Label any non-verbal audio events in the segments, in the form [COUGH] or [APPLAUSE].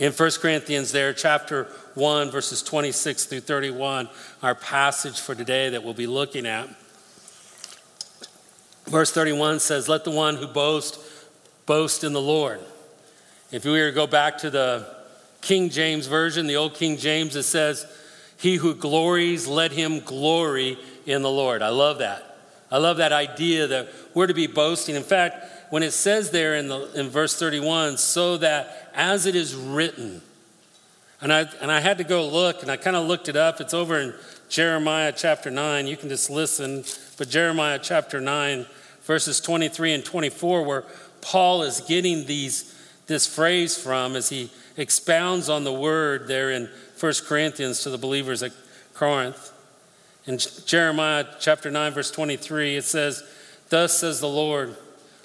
In 1 Corinthians, there, chapter 1, verses 26 through 31, our passage for today that we'll be looking at. Verse 31 says, Let the one who boasts boast in the Lord. If we were to go back to the King James Version, the old King James, it says, He who glories, let him glory in the Lord. I love that. I love that idea that we're to be boasting. In fact, when it says there in, the, in verse 31, so that as it is written, and I, and I had to go look, and I kind of looked it up. It's over in Jeremiah chapter 9. You can just listen. But Jeremiah chapter 9, verses 23 and 24, where Paul is getting these, this phrase from as he expounds on the word there in 1 Corinthians to the believers at Corinth. In Jeremiah chapter 9, verse 23, it says, Thus says the Lord,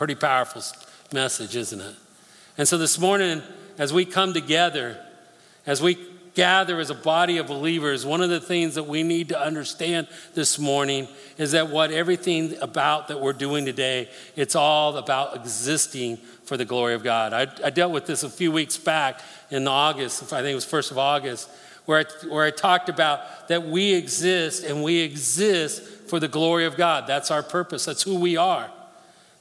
Pretty powerful message, isn't it? And so this morning, as we come together, as we gather as a body of believers, one of the things that we need to understand this morning is that what everything about that we're doing today, it's all about existing for the glory of God. I, I dealt with this a few weeks back in August, I think it was 1st of August, where I, where I talked about that we exist and we exist for the glory of God. That's our purpose, that's who we are.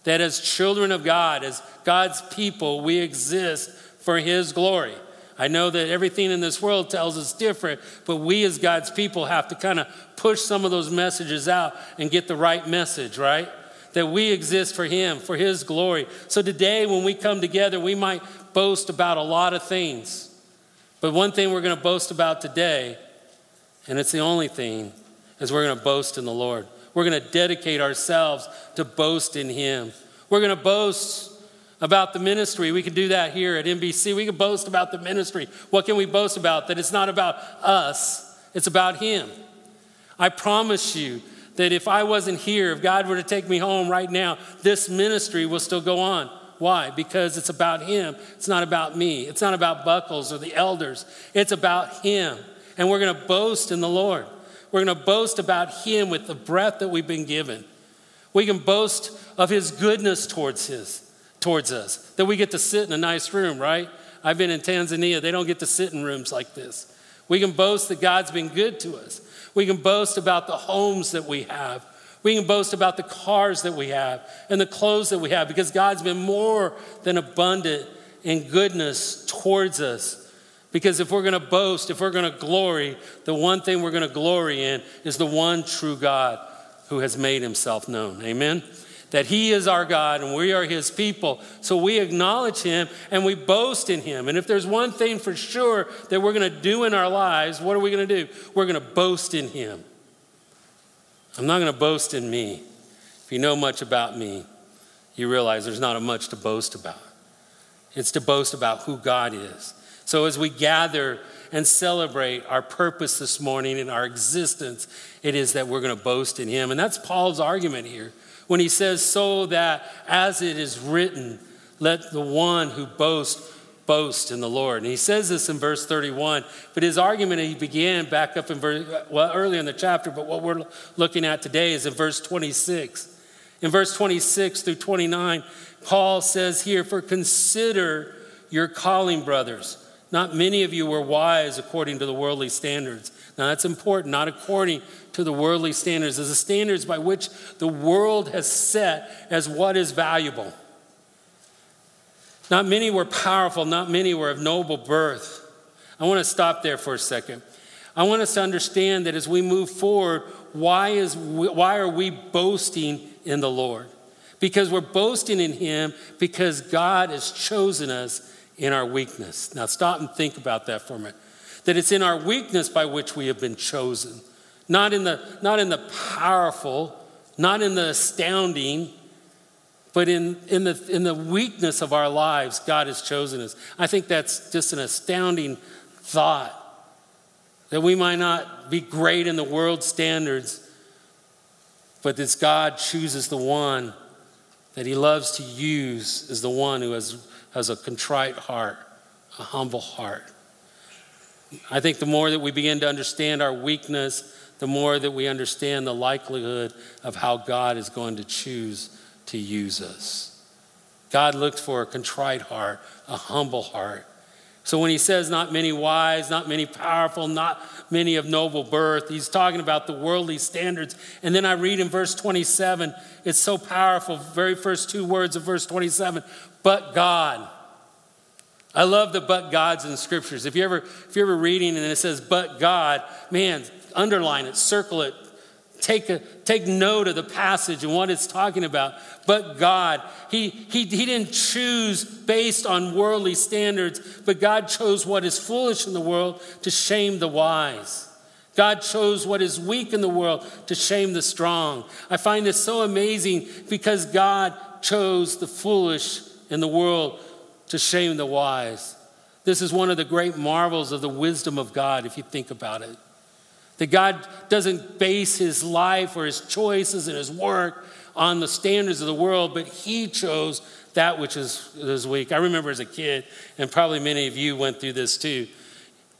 That as children of God, as God's people, we exist for His glory. I know that everything in this world tells us different, but we as God's people have to kind of push some of those messages out and get the right message, right? That we exist for Him, for His glory. So today, when we come together, we might boast about a lot of things. But one thing we're going to boast about today, and it's the only thing, is we're going to boast in the Lord. We're going to dedicate ourselves to boast in Him. We're going to boast about the ministry. We can do that here at NBC. We can boast about the ministry. What can we boast about? That it's not about us, it's about Him. I promise you that if I wasn't here, if God were to take me home right now, this ministry will still go on. Why? Because it's about Him. It's not about me. It's not about Buckles or the elders. It's about Him. And we're going to boast in the Lord. We're going to boast about Him with the breath that we've been given. We can boast of His goodness towards His towards us. That we get to sit in a nice room, right? I've been in Tanzania, they don't get to sit in rooms like this. We can boast that God's been good to us. We can boast about the homes that we have. We can boast about the cars that we have and the clothes that we have because God's been more than abundant in goodness towards us. Because if we're going to boast, if we're going to glory, the one thing we're going to glory in is the one true God who has made himself known. Amen? that He is our God and we are His people. So we acknowledge Him and we boast in Him. And if there's one thing for sure that we're going to do in our lives, what are we going to do? We're going to boast in Him. I'm not going to boast in me. If you know much about me, you realize there's not much to boast about. It's to boast about who God is. So as we gather and celebrate our purpose this morning and our existence, it is that we're going to boast in Him. And that's Paul's argument here when he says, So that as it is written, let the one who boasts boast in the Lord. And he says this in verse 31, but his argument he began back up in verse, well, earlier in the chapter, but what we're looking at today is in verse 26. In verse 26 through 29, Paul says here, For consider your calling, brothers. Not many of you were wise according to the worldly standards. Now that's important, not according to the worldly standards, as the standards by which the world has set as what is valuable. Not many were powerful, not many were of noble birth. I want to stop there for a second. I want us to understand that as we move forward, why, is, why are we boasting in the Lord? Because we're boasting in Him because God has chosen us in our weakness. Now, stop and think about that for a minute. That it's in our weakness by which we have been chosen not in the, not in the powerful, not in the astounding, But in, in, the, in the weakness of our lives, God has chosen us. I think that's just an astounding thought that we might not be great in the world standards, but that God chooses the one that he loves to use is the one who has, has a contrite heart, a humble heart. I think the more that we begin to understand our weakness, the more that we understand the likelihood of how God is going to choose to use us. God looked for a contrite heart, a humble heart. So when he says not many wise, not many powerful, not many of noble birth, he's talking about the worldly standards. And then I read in verse 27, it's so powerful, very first two words of verse 27, but God. I love the but gods in the scriptures. If you ever if you're ever reading and it says but God, man, underline it, circle it, take, a, take note of the passage and what it's talking about. But God, he, he, he didn't choose based on worldly standards, but God chose what is foolish in the world to shame the wise. God chose what is weak in the world to shame the strong. I find this so amazing because God chose the foolish in the world to shame the wise. This is one of the great marvels of the wisdom of God, if you think about it. That God doesn't base his life or his choices and his work on the standards of the world, but he chose that which is, is weak. I remember as a kid, and probably many of you went through this too.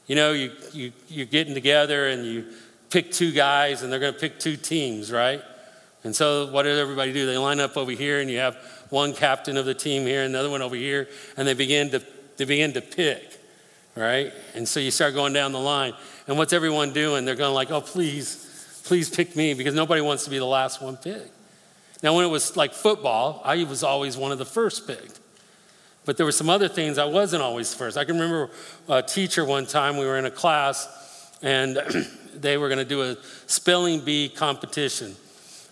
You know, you, you, you're getting together and you pick two guys, and they're going to pick two teams, right? And so, what does everybody do? They line up over here, and you have one captain of the team here, and another one over here, and they begin to, they begin to pick, right? And so you start going down the line. And what's everyone doing? They're going like, oh, please, please pick me because nobody wants to be the last one picked. Now, when it was like football, I was always one of the first picked. But there were some other things I wasn't always first. I can remember a teacher one time, we were in a class, and [CLEARS THROAT] they were going to do a spelling bee competition.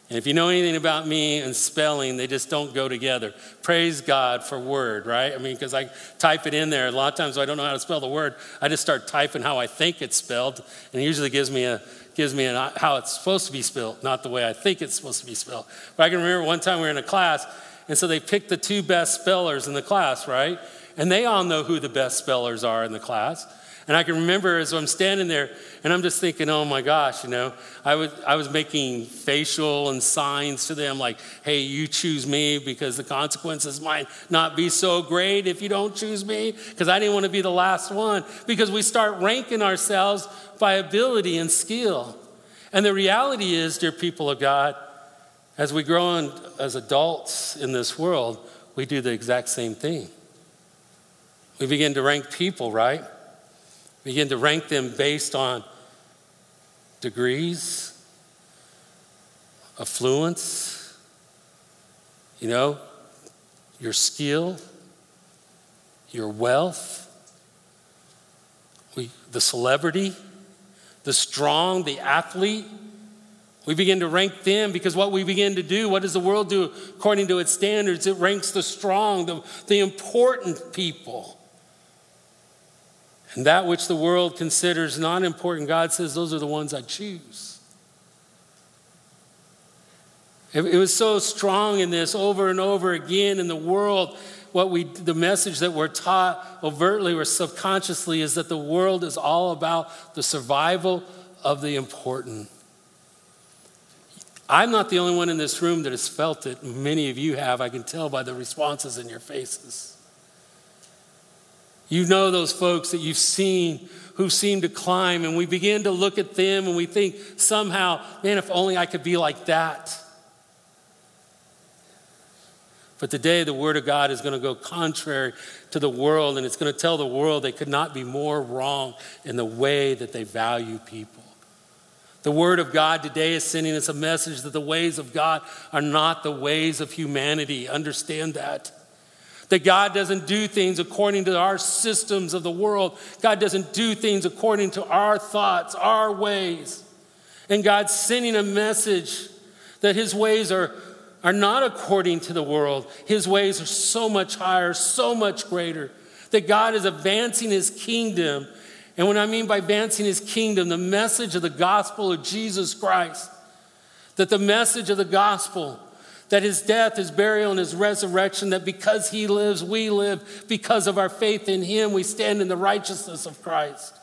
And if you know anything about me and spelling, they just don't go together. Praise God for word, right? I mean, because I type it in there. A lot of times I don't know how to spell the word. I just start typing how I think it's spelled, and it usually gives me a gives me an, uh, how it's supposed to be spelled, not the way I think it's supposed to be spelled. But I can remember one time we were in a class, and so they picked the two best spellers in the class, right? And they all know who the best spellers are in the class. And I can remember as I'm standing there and I'm just thinking, oh my gosh, you know, I was, I was making facial and signs to them like, hey, you choose me because the consequences might not be so great if you don't choose me. Because I didn't want to be the last one. Because we start ranking ourselves by ability and skill. And the reality is, dear people of God, as we grow in, as adults in this world, we do the exact same thing. We begin to rank people, right? Begin to rank them based on degrees, affluence, you know, your skill, your wealth, we, the celebrity, the strong, the athlete. We begin to rank them because what we begin to do, what does the world do according to its standards? It ranks the strong, the, the important people. And that which the world considers not important, God says, those are the ones I choose. It, it was so strong in this over and over again in the world. What we, the message that we're taught overtly or subconsciously is that the world is all about the survival of the important. I'm not the only one in this room that has felt it. Many of you have. I can tell by the responses in your faces. You know those folks that you've seen who seem to climb, and we begin to look at them and we think somehow, man, if only I could be like that. But today, the Word of God is going to go contrary to the world, and it's going to tell the world they could not be more wrong in the way that they value people. The Word of God today is sending us a message that the ways of God are not the ways of humanity. Understand that. That God doesn't do things according to our systems of the world. God doesn't do things according to our thoughts, our ways. And God's sending a message that His ways are, are not according to the world. His ways are so much higher, so much greater. That God is advancing His kingdom. And what I mean by advancing His kingdom, the message of the gospel of Jesus Christ, that the message of the gospel that his death, his burial, and his resurrection, that because he lives, we live. Because of our faith in him, we stand in the righteousness of Christ.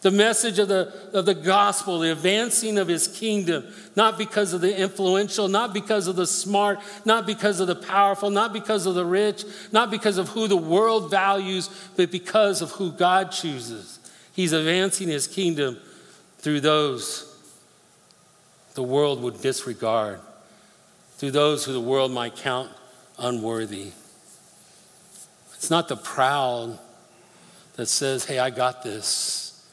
The message of the, of the gospel, the advancing of his kingdom, not because of the influential, not because of the smart, not because of the powerful, not because of the rich, not because of who the world values, but because of who God chooses. He's advancing his kingdom through those the world would disregard through those who the world might count unworthy. It's not the proud that says, hey, I got this,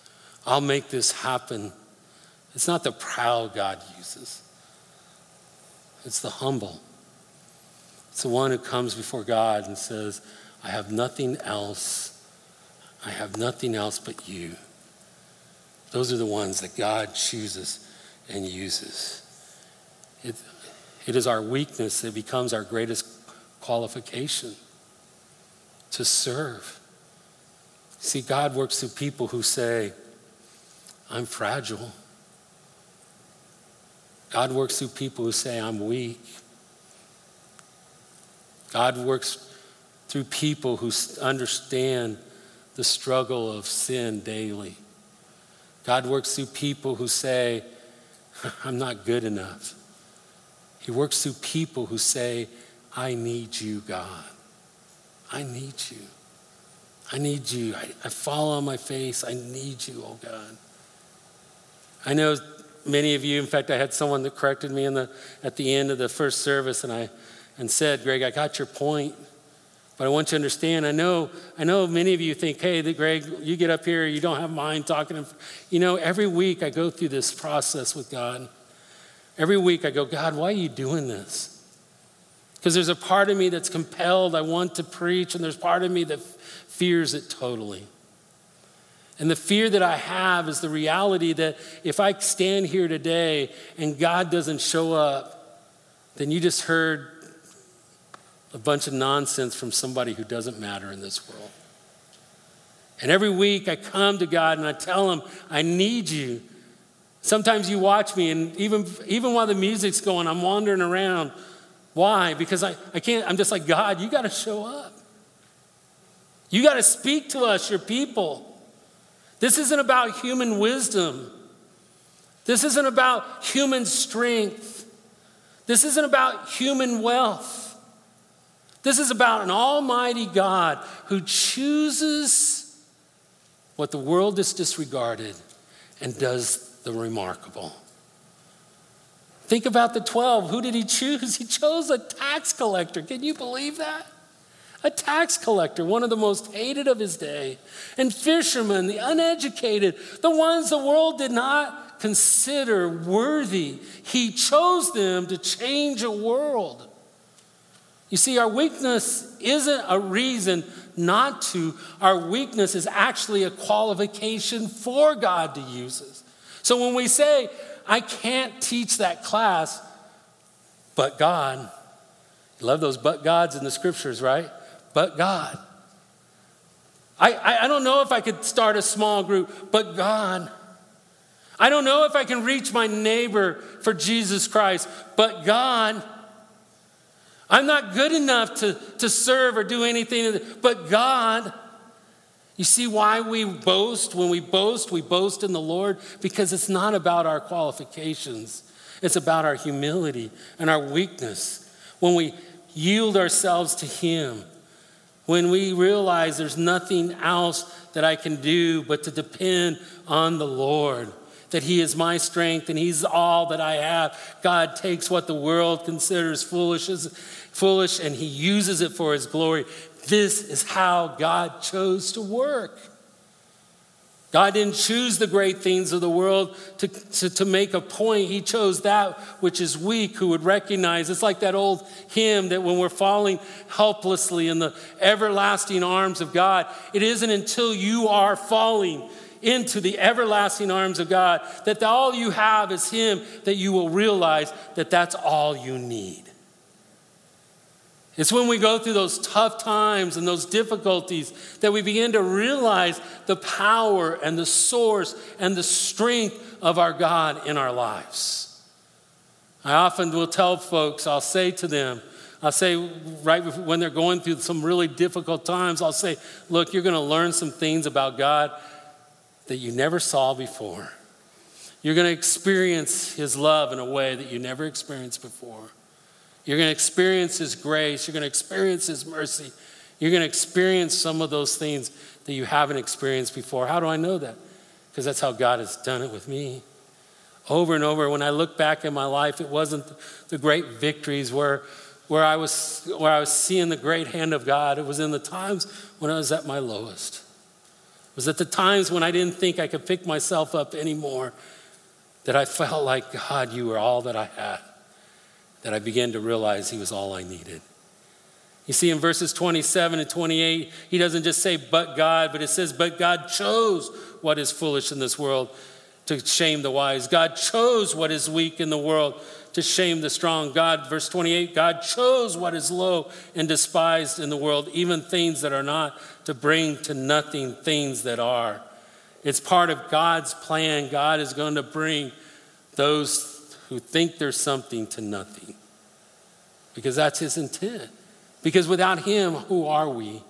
I'll make this happen. It's not the proud God uses, it's the humble. It's the one who comes before God and says, I have nothing else. I have nothing else but you. Those are the ones that God chooses and uses. It, it is our weakness that becomes our greatest qualification to serve. See, God works through people who say, I'm fragile. God works through people who say, I'm weak. God works through people who understand the struggle of sin daily. God works through people who say, [LAUGHS] I'm not good enough. He works through people who say, I need you, God. I need you. I need you. I, I fall on my face. I need you, oh God. I know many of you, in fact, I had someone that corrected me the, at the end of the first service and, I, and said, Greg, I got your point. But I want you to understand, I know, I know many of you think, hey, Greg, you get up here, you don't have mind talking. You know, every week I go through this process with God. Every week I go, God, why are you doing this? Because there's a part of me that's compelled, I want to preach, and there's part of me that fears it totally. And the fear that I have is the reality that if I stand here today and God doesn't show up, then you just heard a bunch of nonsense from somebody who doesn't matter in this world. And every week I come to God and I tell him, I need you. Sometimes you watch me, and even, even while the music's going, I'm wandering around. Why? Because I, I can't, I'm just like, God, you got to show up. You got to speak to us, your people. This isn't about human wisdom. This isn't about human strength. This isn't about human wealth. This is about an almighty God who chooses what the world has disregarded and does the remarkable. Think about the 12. Who did he choose? [LAUGHS] He chose a tax collector. Can you believe that? A tax collector, one of the most hated of his day, and fishermen, the uneducated, the ones the world did not consider worthy. He chose them to change a world. You see, our weakness isn't a reason not to, our weakness is actually a qualification for God to use us. So when we say, I can't teach that class, but God, love those but gods in the scriptures, right? But God. I, I, I don't know if I could start a small group, but God. I don't know if I can reach my neighbor for Jesus Christ, but God. I'm not good enough to, to serve or do anything, but God. You see why we boast? When we boast, we boast in the Lord because it's not about our qualifications, it's about our humility and our weakness. When we yield ourselves to Him, when we realize there's nothing else that I can do but to depend on the Lord, that He is my strength and He's all that I have. God takes what the world considers foolish, foolish and He uses it for His glory. This is how God chose to work. God didn't choose the great things of the world to, to, to, make a point. He chose that which is weak, who would recognize. It's like that old hymn that when we're falling helplessly in the everlasting arms of God, it isn't until you are falling into the everlasting arms of God that all you have is Him that you will realize that that's all you need. It's when we go through those tough times and those difficulties that we begin to realize the power and the source and the strength of our God in our lives. I often will tell folks, I'll say to them, I'll say right when they're going through some really difficult times, I'll say, look, you're going to learn some things about God that you never saw before. You're going to experience His love in a way that you never experienced before. You're going to experience His grace. You're going to experience His mercy. You're going to experience some of those things that you haven't experienced before. How do I know that? Because that's how God has done it with me. Over and over, when I look back in my life, it wasn't the great victories where, where, I was, where I was seeing the great hand of God. It was in the times when I was at my lowest. It was at the times when I didn't think I could pick myself up anymore that I felt like, God, you were all that I had. That I began to realize He was all I needed. You see, in verses 27 and 28, he doesn't just say, but God, but it says, but God chose what is foolish in this world to shame the wise. God chose what is weak in the world to shame the strong. God, verse 28, God chose what is low and despised in the world, even things that are not, to bring to nothing things that are. It's part of God's plan. God is going to bring those who think there's something to nothing because that's his intent. Because without Him, who are we?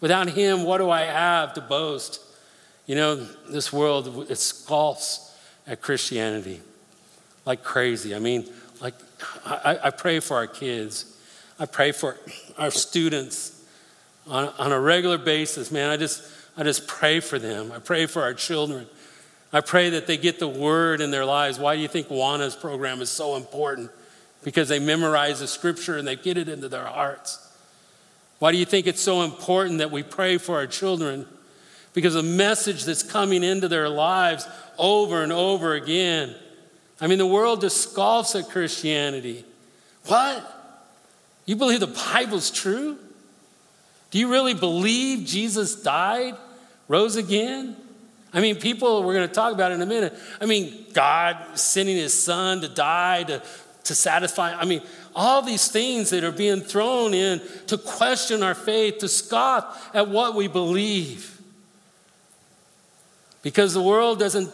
Without Him, what do I have to boast? You know, this world, it scoffs at Christianity like crazy. I mean, like, I, I pray for our kids, I pray for our students on, on a regular basis, man. I just, I just pray for them. I pray for our children. I pray that they get the word in their lives. Why do you think Awana's program is so important? Because they memorize the scripture and they get it into their hearts. Why do you think it's so important that we pray for our children? Because the message that's coming into their lives over and over again. I mean, the world just scoffs at Christianity. What? You believe the Bible's true? Do you really believe Jesus died, rose again? I mean, people, we're going to talk about in a minute. I mean, God sending his son to die to, to satisfy. I mean, all these things that are being thrown in to question our faith, to scoff at what we believe. Because the world doesn't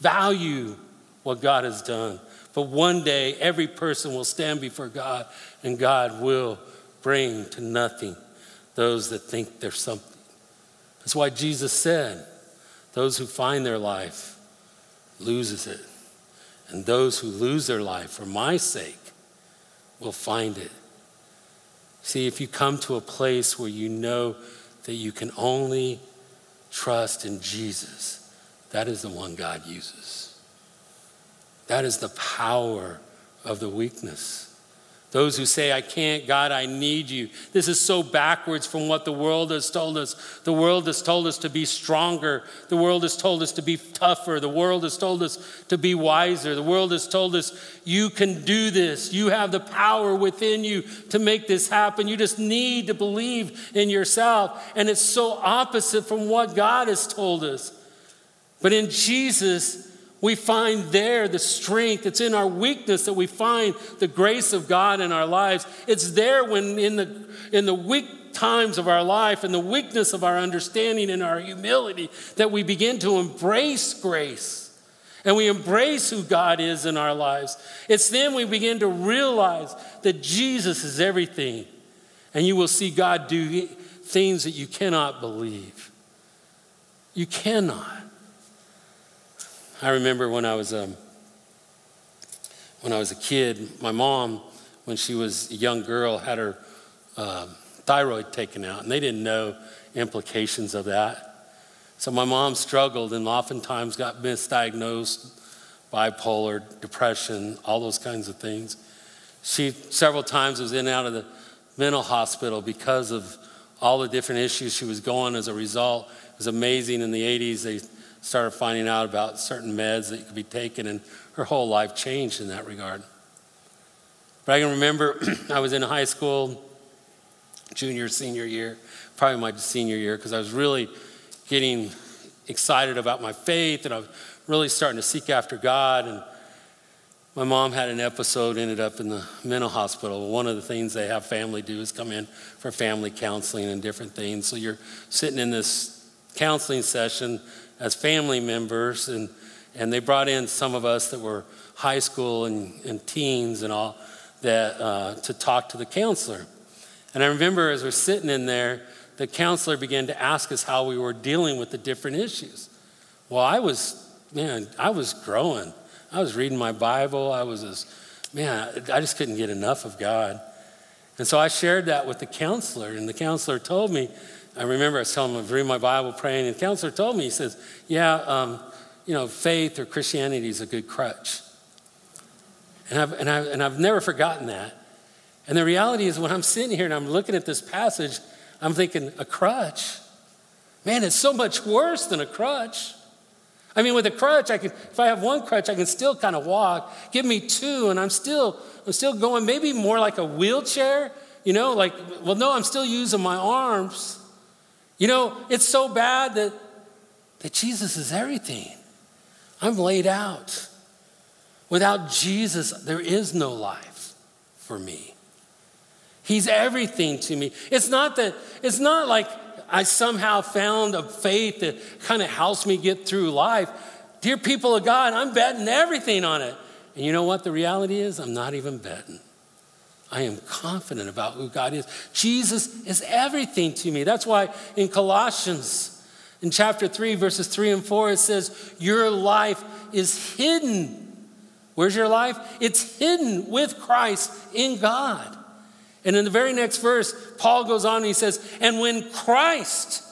value what God has done. But one day, every person will stand before God, and God will bring to nothing those that think there's something. That's why Jesus said, Those who find their life loses it. And those who lose their life for my sake will find it. See, if you come to a place where you know that you can only trust in Jesus, that is the one God uses. That is the power of the weakness. Those who say, I can't, God, I need you. This is so backwards from what the world has told us. The world has told us to be stronger. The world has told us to be tougher. The world has told us to be wiser. The world has told us, you can do this. You have the power within you to make this happen. You just need to believe in yourself. And it's so opposite from what God has told us. But in Jesus, we find there the strength. It's in our weakness that we find the grace of God in our lives. It's there when in the in the weak times of our life and the weakness of our understanding and our humility that we begin to embrace grace. And we embrace who God is in our lives. It's then we begin to realize that Jesus is everything. And you will see God do things that you cannot believe. You cannot. I remember when I was um, when I was a kid, my mom, when she was a young girl, had her uh, thyroid taken out, and they didn't know implications of that. So my mom struggled and oftentimes got misdiagnosed, bipolar, depression, all those kinds of things. She several times was in and out of the mental hospital because of all the different issues she was going as a result. It was amazing in the 80s. They started finding out about certain meds that could be taken, and her whole life changed in that regard. But I can remember [CLEARS THROAT] I was in high school, junior, senior year, probably my senior year, because I was really getting excited about my faith and I was really starting to seek after God. And my mom had an episode, ended up in the mental hospital. One of the things they have family do is come in for family counseling and different things. So you're sitting in this counseling session as family members, and, and they brought in some of us that were high school and, and teens and all that uh, to talk to the counselor. And I remember as we're sitting in there, the counselor began to ask us how we were dealing with the different issues. Well, I was, man, I was growing. I was reading my Bible. I was just, man, I just couldn't get enough of God. And so I shared that with the counselor, and the counselor told me, I remember I was telling him, I reading my Bible, praying, and the counselor told me, he says, Yeah, um, you know, faith or Christianity is a good crutch. And I've, and, I've, and I've never forgotten that. And the reality is, when I'm sitting here and I'm looking at this passage, I'm thinking, a crutch? Man, it's so much worse than a crutch. I mean, with a crutch, I can, if I have one crutch, I can still kind of walk. Give me two, and I'm still, I'm still going, maybe more like a wheelchair, you know, like, well, no, I'm still using my arms. You know, it's so bad that, that Jesus is everything. I'm laid out. Without Jesus, there is no life for me. He's everything to me. It's not that, it's not like I somehow found a faith that kind of helps me get through life. Dear people of God, I'm betting everything on it. And you know what the reality is? I'm not even betting. I am confident about who God is. Jesus is everything to me. That's why in Colossians, in chapter 3, verses 3 and 4, it says, Your life is hidden. Where's your life? It's hidden with Christ in God. And in the very next verse, Paul goes on and he says, And when Christ,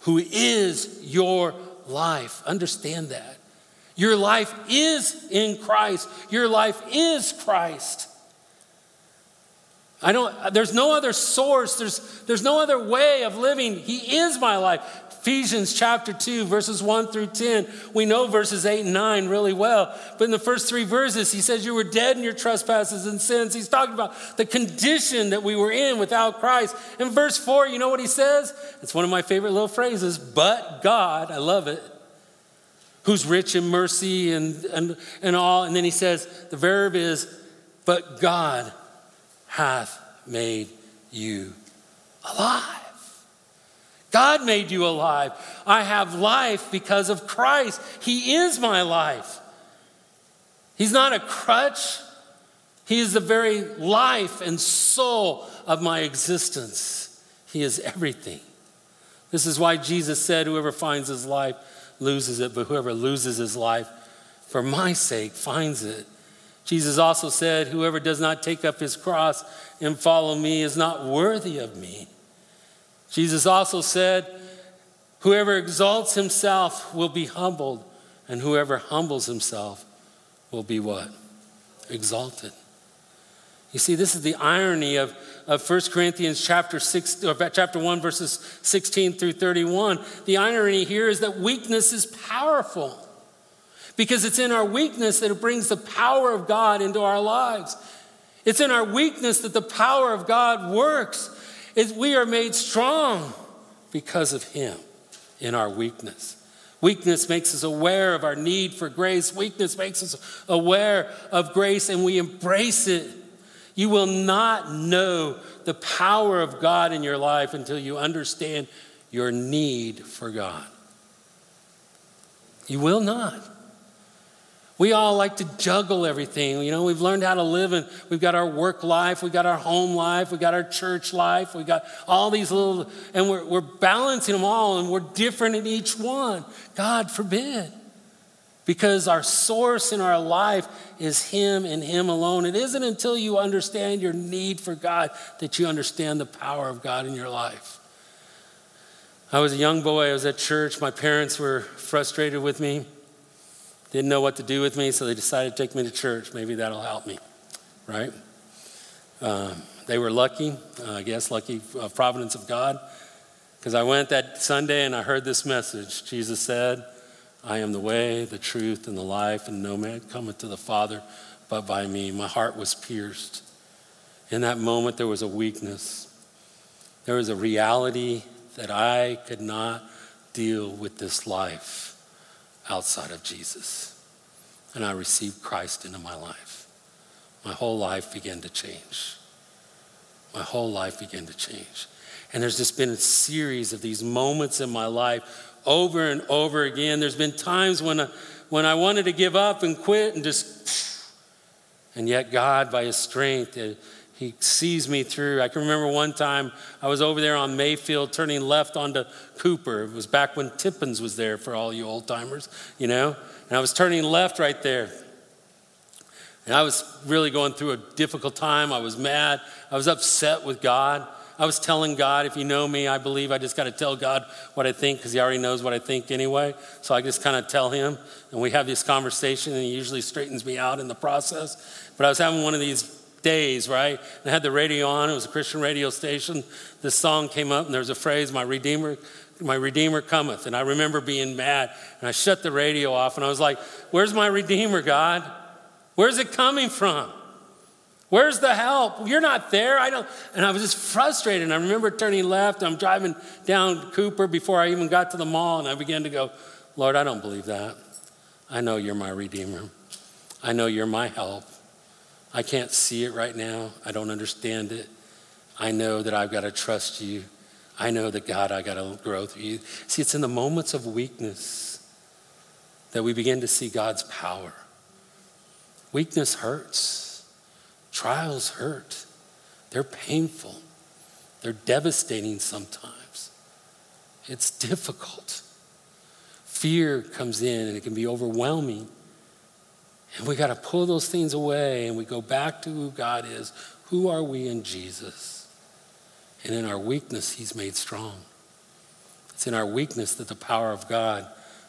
who is your life, understand that. Your life is in Christ. Your life is Christ. I don't, there's no other source, there's, there's no other way of living. He is my life. Ephesians chapter 2, verses 1 through 10. We know verses 8 and 9 really well. But in the first three verses, he says, You were dead in your trespasses and sins. He's talking about the condition that we were in without Christ. In verse 4, you know what he says? It's one of my favorite little phrases, but God, I love it, who's rich in mercy and, and, and all. And then he says, the verb is, but God hath made you alive. God made you alive. I have life because of Christ. He is my life. He's not a crutch, He is the very life and soul of my existence. He is everything. This is why Jesus said, Whoever finds his life loses it, but whoever loses his life for my sake finds it. Jesus also said, Whoever does not take up his cross and follow me is not worthy of me. Jesus also said, Whoever exalts himself will be humbled, and whoever humbles himself will be what? Exalted. You see, this is the irony of, of 1 Corinthians chapter, six, or chapter 1, verses 16 through 31. The irony here is that weakness is powerful because it's in our weakness that it brings the power of God into our lives. It's in our weakness that the power of God works is we are made strong because of Him in our weakness. Weakness makes us aware of our need for grace. Weakness makes us aware of grace and we embrace it. You will not know the power of God in your life until you understand your need for God. You will not. We all like to juggle everything. You know, we've learned how to live and we've got our work life, we've got our home life, we've got our church life, we've got all these little, and we're, we're balancing them all and we're different in each one. God forbid. Because our source in our life is Him and Him alone. It isn't until you understand your need for God that you understand the power of God in your life. I was a young boy, I was at church, my parents were frustrated with me didn't know what to do with me, so they decided to take me to church. Maybe that'll help me, right? Um, they were lucky, uh, I guess, lucky uh, providence of God, because I went that Sunday and I heard this message. Jesus said, I am the way, the truth, and the life, and no man cometh to the Father but by me. My heart was pierced. In that moment, there was a weakness. There was a reality that I could not deal with this life outside of Jesus. And I received Christ into my life. My whole life began to change. My whole life began to change. And there's just been a series of these moments in my life over and over again. There's been times when, I, when I wanted to give up and quit and just, and yet God, by His strength, uh, He sees me through. I can remember one time I was over there on Mayfield turning left onto Cooper. It was back when Tippins was there for all you old timers, you know? And I was turning left right there. And I was really going through a difficult time. I was mad. I was upset with God. I was telling God, if you know me, I believe I just got to tell God what I think because He already knows what I think anyway. So I just kind of tell Him, and we have this conversation, and He usually straightens me out in the process. But I was having one of these days, right? And I had the radio on, it was a Christian radio station. This song came up, and there was a phrase, My Redeemer. My Redeemer cometh. And I remember being mad, and I shut the radio off, and I was like, Where's my Redeemer, God? Where's it coming from? Where's the help? You're not there. I don't. And I was just frustrated. And I remember turning left. I'm driving down Cooper before I even got to the mall, and I began to go, Lord, I don't believe that. I know you're my Redeemer. I know you're my help. I can't see it right now. I don't understand it. I know that I've got to trust you. I know that God, I got to grow through you. See, it's in the moments of weakness that we begin to see God's power. Weakness hurts. Trials hurt, they're painful, they're devastating sometimes. It's difficult. Fear comes in and it can be overwhelming. And we got to pull those things away and we go back to who God is. Who are we in Jesus? And in our weakness, He's made strong. It's in our weakness that the power of God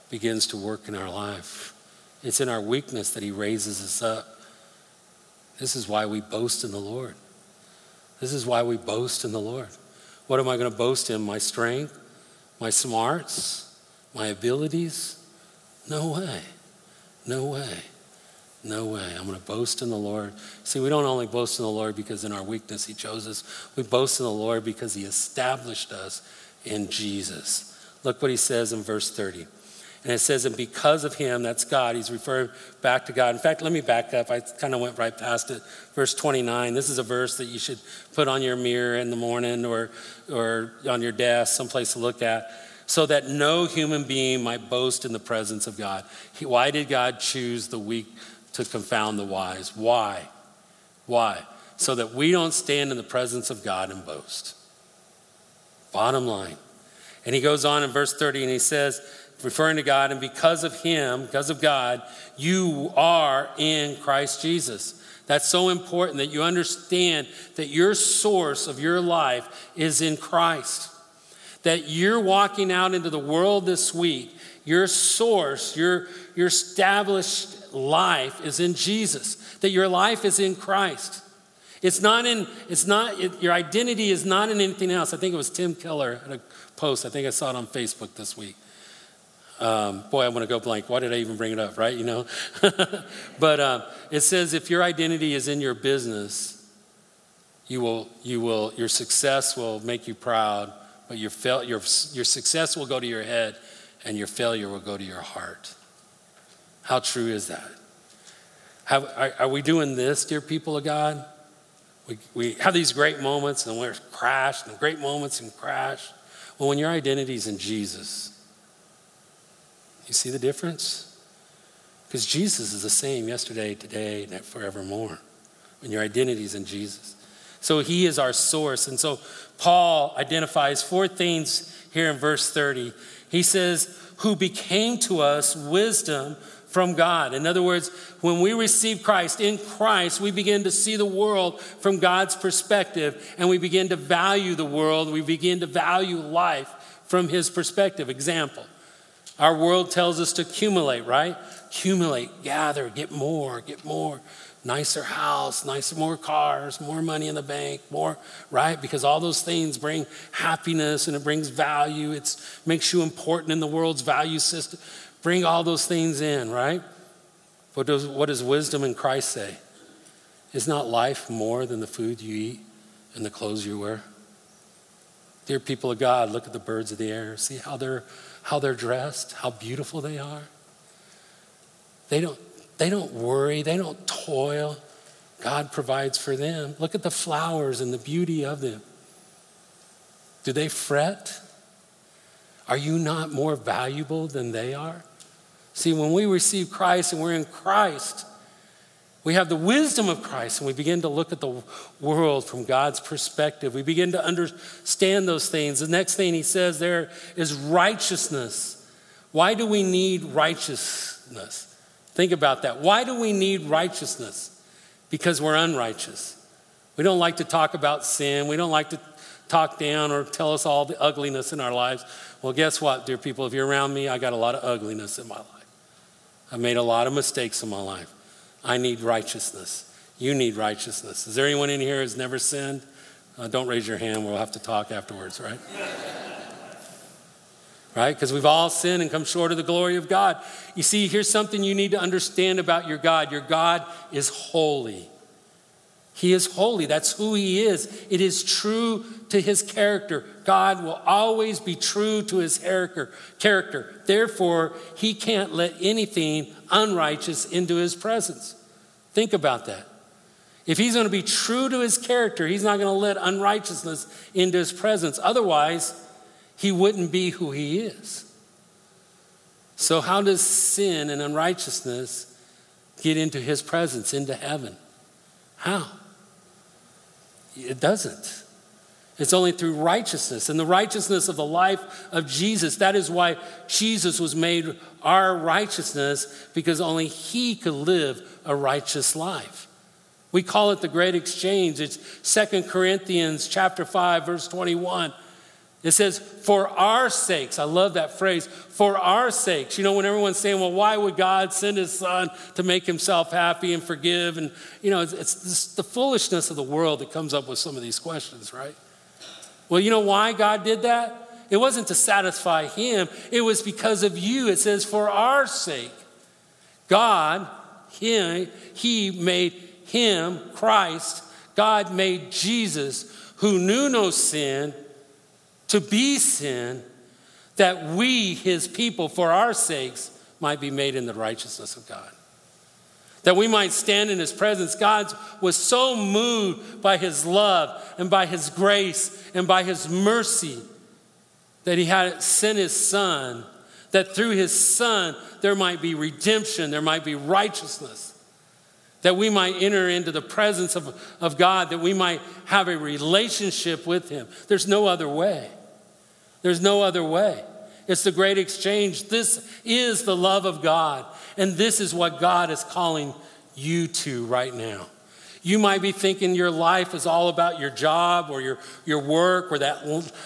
begins to work in our life. It's in our weakness that He raises us up. This is why we boast in the Lord. This is why we boast in the Lord. What am I going to boast in? My strength? My smarts? My abilities? No way. No way. No way. I'm going to boast in the Lord. See, we don't only boast in the Lord because in our weakness He chose us, we boast in the Lord because He established us in Jesus. Look what He says in verse 30. And it says, and because of him, that's God, he's referring back to God. In fact, let me back up. I kind of went right past it. Verse 29, this is a verse that you should put on your mirror in the morning or, or on your desk, someplace to look at, so that no human being might boast in the presence of God. He, why did God choose the weak to confound the wise? Why? Why? So that we don't stand in the presence of God and boast. Bottom line. And he goes on in verse 30 and he says, referring to God, and because of Him, because of God, you are in Christ Jesus. That's so important that you understand that your source of your life is in Christ. That you're walking out into the world this week, your source, your, your established life is in Jesus. That your life is in Christ. It's not in, it's not, it, your identity is not in anything else. I think it was Tim Keller at a post. I think I saw it on Facebook this week. Um, boy, I want to go blank. Why did I even bring it up, right? You know? [LAUGHS] but uh, it says if your identity is in your business, you will, you will, your success will make you proud, but your, fail, your, your success will go to your head and your failure will go to your heart. How true is that? Have, are, are, we doing this, dear people of God? We, we have these great moments and we're crashed, and great moments and crash. Well, when your identity is in Jesus, you see the difference? Because Jesus is the same yesterday, today, and forevermore. When your identity is in Jesus. So he is our source. And so Paul identifies four things here in verse 30. He says, Who became to us wisdom from God. In other words, when we receive Christ, in Christ, we begin to see the world from God's perspective and we begin to value the world. We begin to value life from his perspective. Example our world tells us to accumulate, right? Accumulate, gather, get more, get more. Nicer house, nicer, more cars, more money in the bank, more, right? Because all those things bring happiness and it brings value. It makes you important in the world's value system. Bring all those things in, right? What does, what does wisdom in Christ say? Is not life more than the food you eat and the clothes you wear? Dear people of God, look at the birds of the air. See how they're how they're dressed, how beautiful they are. They don't, they don't worry, they don't toil. God provides for them. Look at the flowers and the beauty of them. Do they fret? Are you not more valuable than they are? See, when we receive Christ and we're in Christ, we have the wisdom of Christ and we begin to look at the world from God's perspective. We begin to understand those things. The next thing he says there is righteousness. Why do we need righteousness? Think about that. Why do we need righteousness? Because we're unrighteous. We don't like to talk about sin. We don't like to talk down or tell us all the ugliness in our lives. Well, guess what, dear people? If you're around me, I got a lot of ugliness in my life. I've made a lot of mistakes in my life. I need righteousness. You need righteousness. Is there anyone in here who's never sinned? Uh, don't raise your hand. We'll have to talk afterwards, right? [LAUGHS] right? Because we've all sinned and come short of the glory of God. You see, here's something you need to understand about your God your God is holy. He is holy. That's who He is. It is true to His character. God will always be true to His character. Therefore, He can't let anything unrighteous into His presence. Think about that. If He's going to be true to His character, He's not going to let unrighteousness into His presence. Otherwise, he wouldn't be who he is. So, how does sin and unrighteousness get into his presence, into heaven? How? It doesn't. It's only through righteousness and the righteousness of the life of Jesus. That is why Jesus was made our righteousness because only he could live a righteous life. We call it the great exchange. It's Second Corinthians chapter 5 verse 21. It says, for our sakes. I love that phrase, for our sakes. You know, when everyone's saying, well, why would God send his son to make himself happy and forgive? And, you know, it's, it's the foolishness of the world that comes up with some of these questions, right? Well, you know why God did that? It wasn't to satisfy him, it was because of you. It says, for our sake. God, he, he made him, Christ, God made Jesus, who knew no sin to be sin, that we, his people, for our sakes, might be made in the righteousness of God. That we might stand in his presence. God was so moved by his love and by his grace and by his mercy that he had sent his son, that through his son there might be redemption, there might be righteousness that we might enter into the presence of, of God, that we might have a relationship with Him. There's no other way. There's no other way. It's the great exchange. This is the love of God. And this is what God is calling you to right now. You might be thinking your life is all about your job or your, your work or that,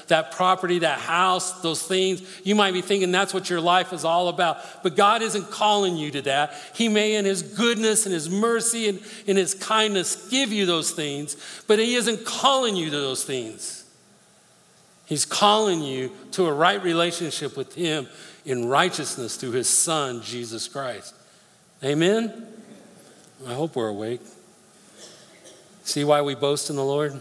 that property, that house, those things. You might be thinking that's what your life is all about. But God isn't calling you to that. He may, in His goodness and His mercy and in His kindness, give you those things, but He isn't calling you to those things. He's calling you to a right relationship with Him in righteousness through His Son, Jesus Christ. Amen? I hope we're awake. See why we boast in the Lord?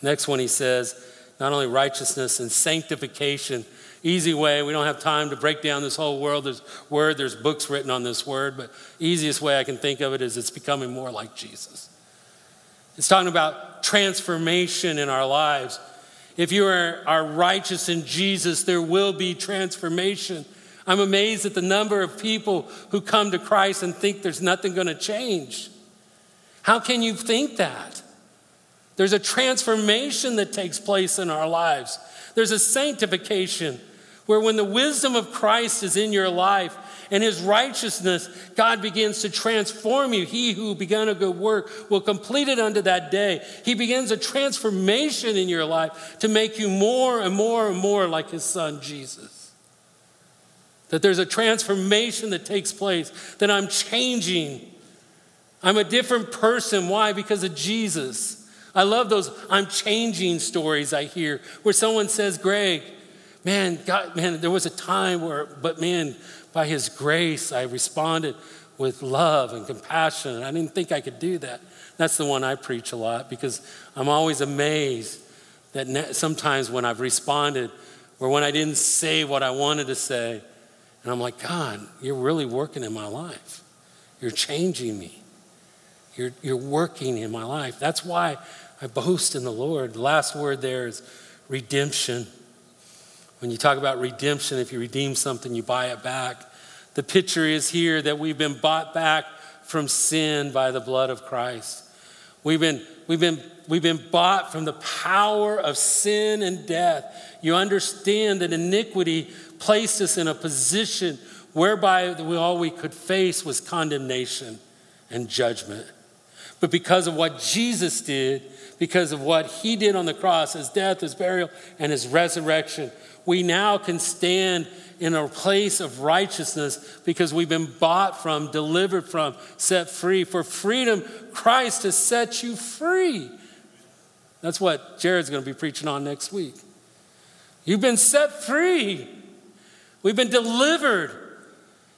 Next one, he says, not only righteousness and sanctification. Easy way, we don't have time to break down this whole world. There's word, there's books written on this word, but easiest way I can think of it is it's becoming more like Jesus. It's talking about transformation in our lives. If you are, are righteous in Jesus, there will be transformation. I'm amazed at the number of people who come to Christ and think there's nothing going to change. How can you think that? There's a transformation that takes place in our lives. There's a sanctification where when the wisdom of Christ is in your life, and his righteousness, God begins to transform you. He who began a good work will complete it unto that day. He begins a transformation in your life to make you more and more and more like his son, Jesus. That there's a transformation that takes place, that I'm changing. I'm a different person. Why? Because of Jesus. I love those I'm changing stories I hear where someone says, Greg, man, God, man, there was a time where, but man, by His grace, I responded with love and compassion. I didn't think I could do that. That's the one I preach a lot because I'm always amazed that sometimes when I've responded or when I didn't say what I wanted to say, and I'm like, God, you're really working in my life. You're changing me. You're, you're working in my life. That's why I boast in the Lord. The last word there is redemption. When you talk about redemption, if you redeem something, you buy it back. The picture is here that we've been bought back from sin by the blood of Christ. We've been, we've been, we've been bought from the power of sin and death. You understand that iniquity placed us in a position whereby all we could face was condemnation and judgment. But because of what Jesus did, because of what he did on the cross, his death, his burial, and his resurrection, we now can stand in a place of righteousness because we've been bought from, delivered from, set free. For freedom, Christ has set you free. That's what Jared's going to be preaching on next week. You've been set free. We've been delivered.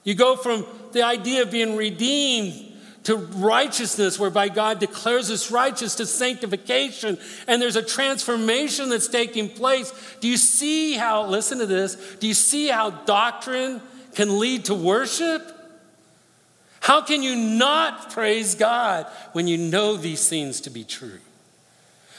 You go from the idea of being redeemed to righteousness, whereby God declares us righteous, to sanctification, and there's a transformation that's taking place. Do you see how, listen to this, do you see how doctrine can lead to worship? How can you not praise God when you know these things to be true?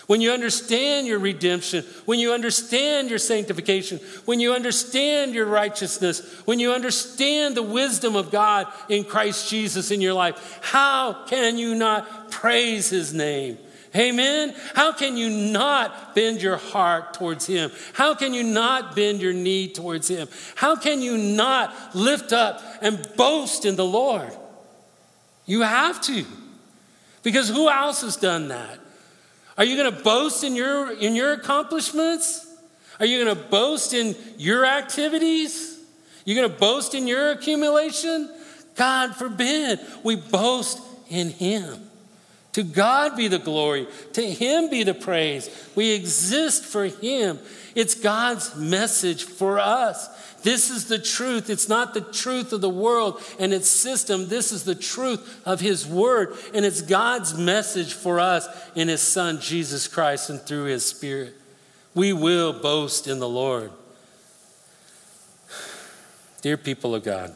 When you understand your redemption, when you understand your sanctification, when you understand your righteousness, when you understand the wisdom of God in Christ Jesus in your life, how can you not praise his name? Amen. How can you not bend your heart towards Him? How can you not bend your knee towards Him? How can you not lift up and boast in the Lord? You have to. Because who else has done that? Are you going to boast in your, in your accomplishments? Are you going to boast in your activities? You're going to boast in your accumulation? God forbid. We boast in Him. To God be the glory, to Him be the praise. We exist for Him. It's God's message for us. This is the truth. It's not the truth of the world and its system. This is the truth of His Word. And it's God's message for us in His Son, Jesus Christ, and through His Spirit. We will boast in the Lord. Dear people of God,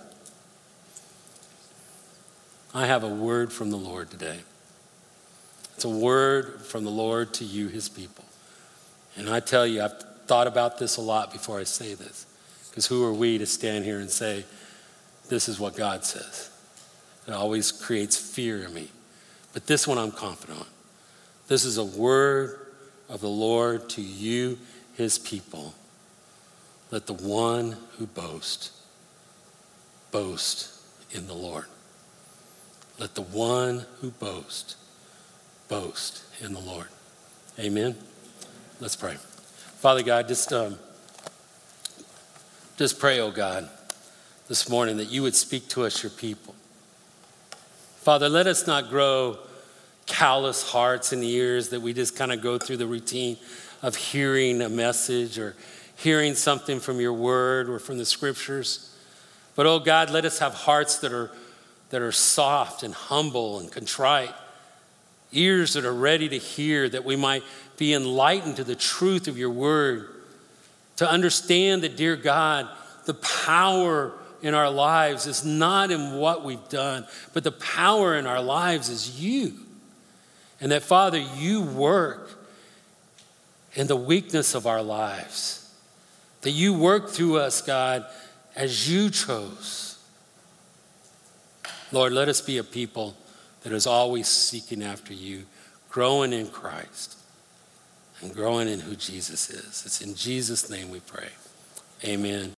I have a word from the Lord today. It's a word from the Lord to you, His people. And I tell you, I've thought about this a lot before I say this. Because who are we to stand here and say, this is what God says? It always creates fear in me. But this one I'm confident on. This is a word of the Lord to you, his people. Let the one who boasts boast in the Lord. Let the one who boasts boast in the Lord. Amen. Let's pray. Father God, just. Um, just pray, oh God, this morning that you would speak to us, your people. Father, let us not grow callous hearts and ears that we just kind of go through the routine of hearing a message or hearing something from your word or from the scriptures. But oh God, let us have hearts that are, that are soft and humble and contrite, ears that are ready to hear, that we might be enlightened to the truth of your word to understand that, dear God, the power in our lives is not in what we've done, but the power in our lives is you. And that, Father, you work in the weakness of our lives. That you work through us, God, as you chose. Lord, let us be a people that is always seeking after you, growing in Christ and growing in who Jesus is. It's in Jesus' name we pray. Amen.